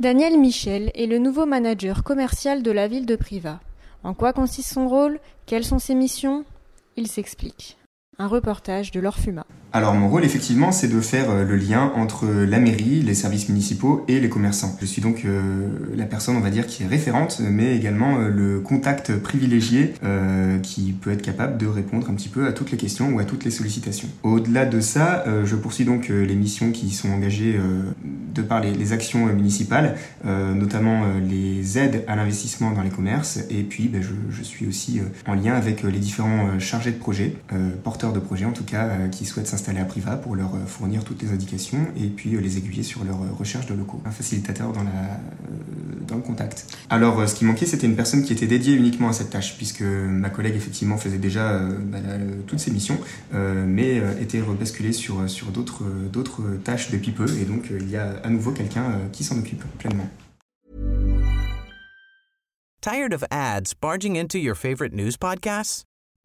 Daniel Michel est le nouveau manager commercial de la ville de Privas. En quoi consiste son rôle? Quelles sont ses missions? Il s'explique. Un reportage de l'Orfuma. Alors mon rôle effectivement c'est de faire euh, le lien entre la mairie, les services municipaux et les commerçants. Je suis donc euh, la personne on va dire qui est référente mais également euh, le contact privilégié qui peut être capable de répondre un petit peu à toutes les questions ou à toutes les sollicitations. Au-delà de ça, je poursuis donc les missions qui sont engagées de par les, actions municipales, notamment les aides à l'investissement dans les commerces et puis ben, je, je, suis aussi en lien avec les différents chargés de projet, porteurs de projets en tout cas, qui souhaitent s'installer installer à Priva pour leur euh, fournir toutes les indications et puis euh, les aiguiller sur leur euh, recherche de locaux. Un facilitateur dans, la, dans le contact. Alors, ce qui manquait, c'était une personne qui était dédiée uniquement à cette tâche, puisque ma collègue, effectivement, faisait déjà bah, toutes ses missions, mais était rebasculée sur, sur d'autres, d'autres tâches depuis peu, et donc il y a à nouveau quelqu'un qui s'en occupe pleinement. Tired of ads barging into your favorite news podcasts?